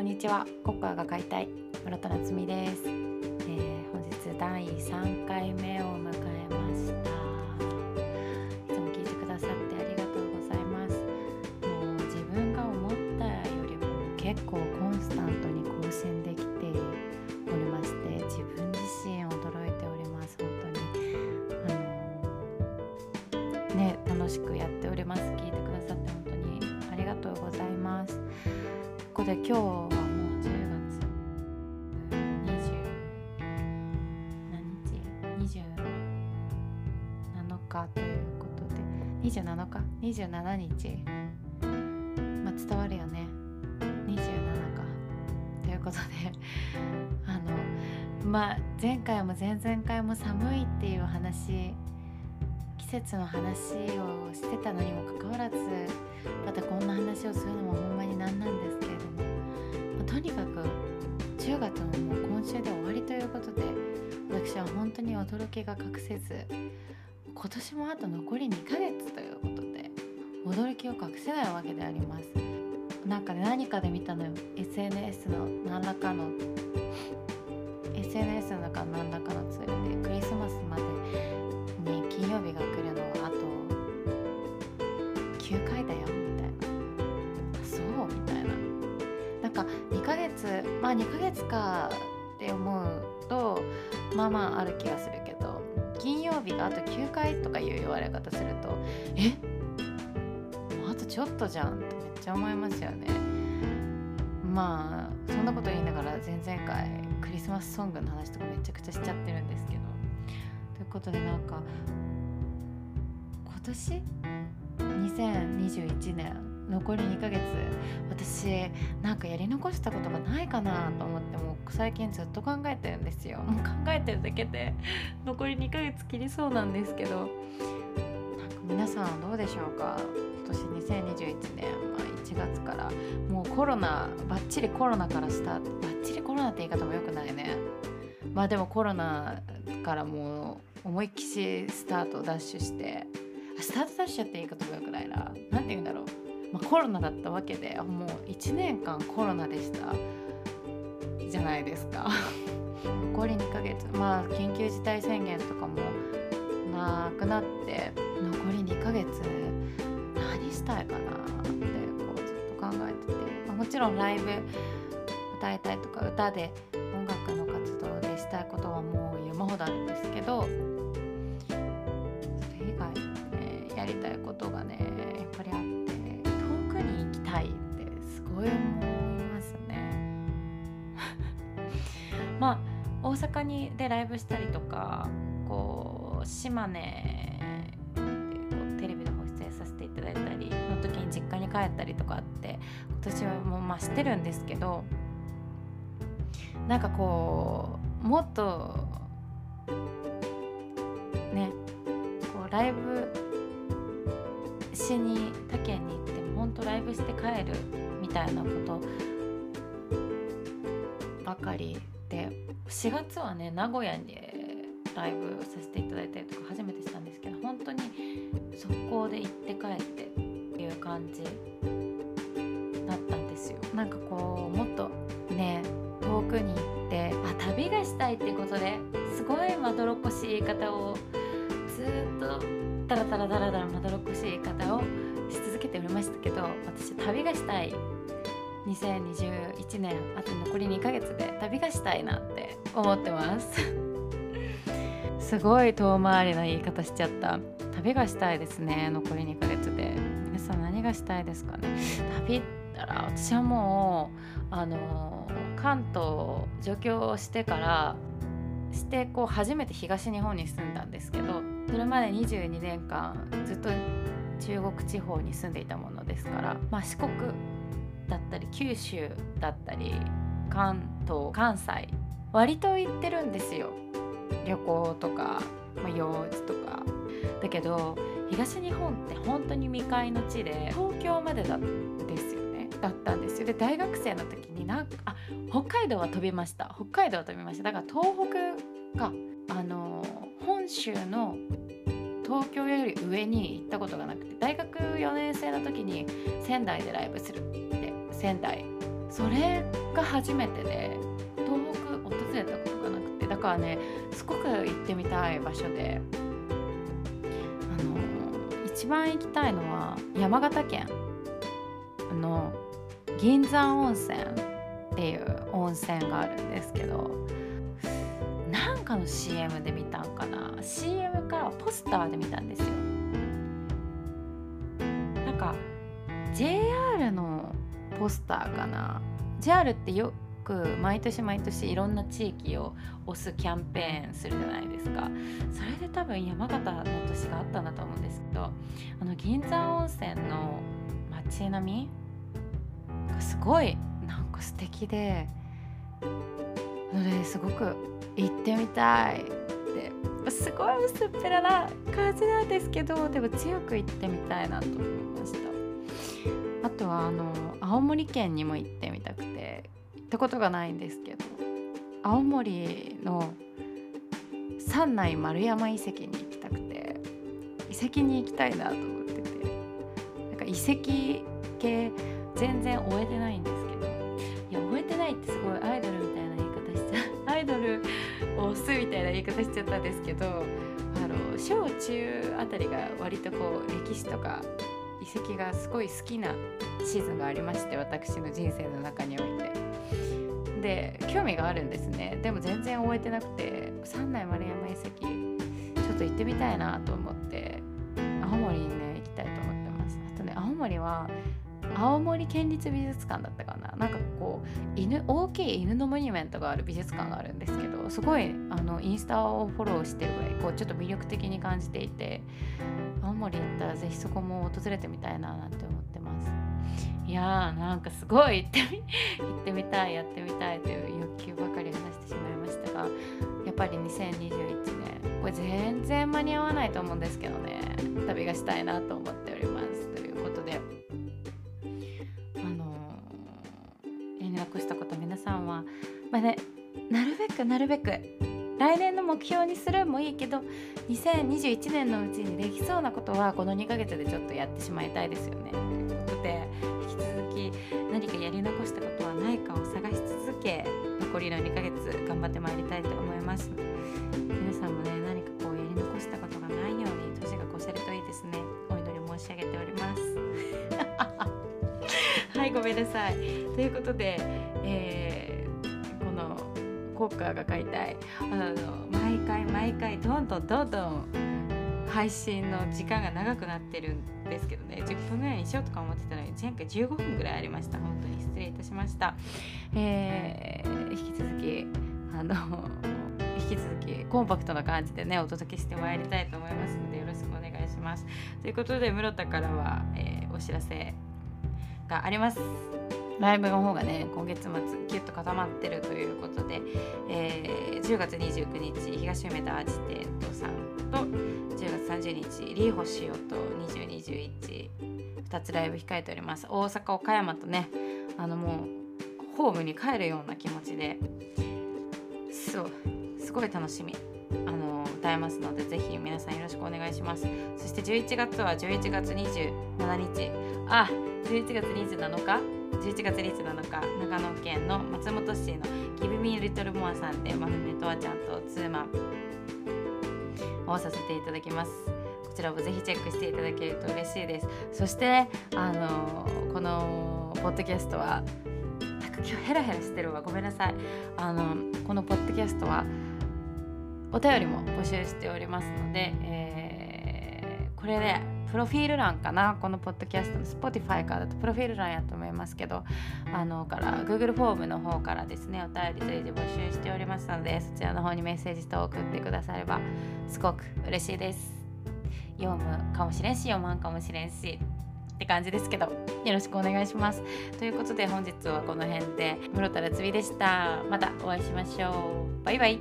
こんにちは。コッカーが解体室田夏実です、えー、本日第3回目を迎えました。いつも聞いてくださってありがとうございます。もう自分が思ったよりも結構で今日はもう10月20何日？27日ということで。27日？27日。まあ伝わるよね。27かということで。あのまあ前回も前々回も寒いっていう話季節の話をしてたのにもかかわらずまたこんな話をするのもほんまになんなんですけれども、とにかく10月ももう今週で終わりということで私は本当に驚きが隠せず今年もあと残り2ヶ月ということで驚きを隠せないわけであります。なんか、ね、何かで見たのよ。SNS の何らかの SNS の中何らかのツール。ヶ月まあ2ヶ月かって思うとまあまあある気がするけど金曜日があと9回とかいう言われ方するとえ？あとちょっとじゃんってめっちゃ思いますよね。まあそんなこと言いながら前々回クリスマスソングの話とかめちゃくちゃしちゃってるんですけど。ということでなんか今年？2021年。残り2ヶ月。私なんかやり残したことがないかなと思ってもう最近ずっと考えてるんですよ。も う考えてるだけで残り2ヶ月切りそうなんですけど。なんか皆さんどうでしょうか？今年2021年、まあ、1月から。もうコロナばっちりコロナからスタート。ばっちりコロナって言い方もよくないね。まあでもコロナからもう思いっきしスタートダッシュして。スタートダッシュって言い方もよくないな。何て言うんだろう、まあ、コロナだったわけでもう1年間コロナでした。じゃないですか。残り2ヶ月。まあ緊急事態宣言とかもなくなって残り2ヶ月何したいかなってこうずっと考えてて、まあ、もちろんライブ歌いたいとか歌で音楽の活動でしたいことはもう山ほどあるんですけど思いますね。まあ大阪にでライブしたりとかこう島根テレビの方出演させていただいたりの時に実家に帰ったりとかあって今年はもうまあ知ってるんですけどなんかこうもっとねこうライブしに他県に行っても本当ライブして帰るたいなことばかりで4月はね名古屋にライブさせていただいたりとか初めてしたんですけど本当に速攻で行って帰ってっていう感じだったんですよ。なんかこうもっとね遠くに行ってあ旅がしたいってことですごいまどろっこしい言い方をずっとタラタラタラタラまどろっこしい言い方をし続けておりましたけど私旅がしたい2021年あと残り2ヶ月で旅がしたいなって思ってます。すごい遠回りな言い方しちゃった。旅がしたいですね残り2ヶ月で。皆さん何がしたいですかね。旅ったら私はもうあの関東上京してからしてこう初めて東日本に住んだんですけどそれまで22年間ずっと中国地方に住んでいたものですから、まあ、四国だったり九州だったり関東関西割と行ってるんですよ。旅行とか、まあ、用事とか。だけど東日本って本当に未開の地で東京までだったんですよね。だったんですよ。で大学生の時になんかあ北海道は飛びました。北海道は飛びました。だから東北か。あの本州の東京より上に行ったことがなくて大学4年生の時に仙台でライブする。仙台。それが初めてで東北訪れたことがなくてだからねすごく行ってみたい場所で。あの一番行きたいのは山形県の銀山温泉っていう温泉があるんですけどなんかの CM で見たんかな。CM かポスターで見たんですよ。なんか JR ポスターかな。JR ってよく毎年毎年いろんな地域を推すキャンペーンするじゃないですか。それで多分山形の年があったんだと思うんですけどあの銀山温泉の街並みがすごいなんか素敵でのですごく行ってみたいって。すごい薄っぺらな感じなんですけどでも強く行ってみたいなと思いました。あとはあの青森県にも行ってみたくて行ったことがないんですけど青森の三内丸山遺跡に行きたくて遺跡に行きたいなと思っててなんか遺跡系全然終えてないんですけどいや終えてないってすごいアイドルみたいな言い方しちゃう アイドルを押すみたいな言い方しちゃったんですけどあの小中あたりが割とこう歴史とか遺跡がすごい好きなシーズンがありまして私の人生の中において。で興味があるんですね。でも全然終えてなくて三内丸山遺跡ちょっと行ってみたいなと思って青森にね行きたいと思ってます。あとね青森は青森県立美術館だったかな。なんかこう犬大きい犬のモニュメントがある美術館があるんですけどすごいあのインスタをフォローしてるぐらいこうちょっと魅力的に感じていて森行ったらぜひそこも訪れてみたいななんて思ってます。いやーなんかすごい行ってみ行ってみたいやってみたいという欲求ばかり話してしまいましたがやっぱり2021年これ全然間に合わないと思うんですけどね。旅がしたいなと思っておりますということで。あのー、連絡したこと皆さんはまあねなるべくなるべく来年の目標にするもいいけど2021年のうちにできそうなことはこの2ヶ月でちょっとやってしまいたいですよね。ということで引き続き何かやり残したことはないかを探し続け残りの2ヶ月頑張ってまいりたいと思います。皆さんもね何かこうやり残したことがないように年が越せるといいですね。お祈り申し上げております。はいごめんなさい。ということで、えー、効果が買いたい。あの毎回毎回どんどんどんどん配信の時間が長くなってるんですけどね。10分ぐらいにしようとか思ってたのに前回15分ぐらいありました。本当に失礼いたしました、えー、引き続きあの引き続きコンパクトな感じでねお届けしてまいりたいと思いますのでよろしくお願いします。ということで室田からは、えー、お知らせがあります。ライブの方がね今月末ギュッと固まってるということで、えー、10月29日東梅田アーチテントさんと10月30日リーホシオと2021つライブ控えております。大阪岡山とねあのもうホームに帰るような気持ちでそうすごい楽しみあの歌えますのでぜひ皆さんよろしくお願いします。そして11月は11月27日。あ11月27日？11月27日長野県の松本市のギブミーリトルモアさんでマフネとわちゃんとツーマン。をさせていただきます。こちらもぜひチェックしていただけると嬉しいです。そして、あのこのポッドキャストはなんか今日ヘラヘラしてるわ。ごめんなさい。あのこのポッドキャストはお便りも募集しておりますので、えー、これでプロフィール欄かな？このポッドキャストの Spotify からだとプロフィール欄やと思いますけどあのから Google フォームの方からですねお便り随時募集しておりますのでそちらの方にメッセージと送ってくださればすごく嬉しいです。読むかもしれんし読まんかもしれんしって感じですけどよろしくお願いします。ということで本日はこの辺で室田つびでした。またお会いしましょう。バイバイ。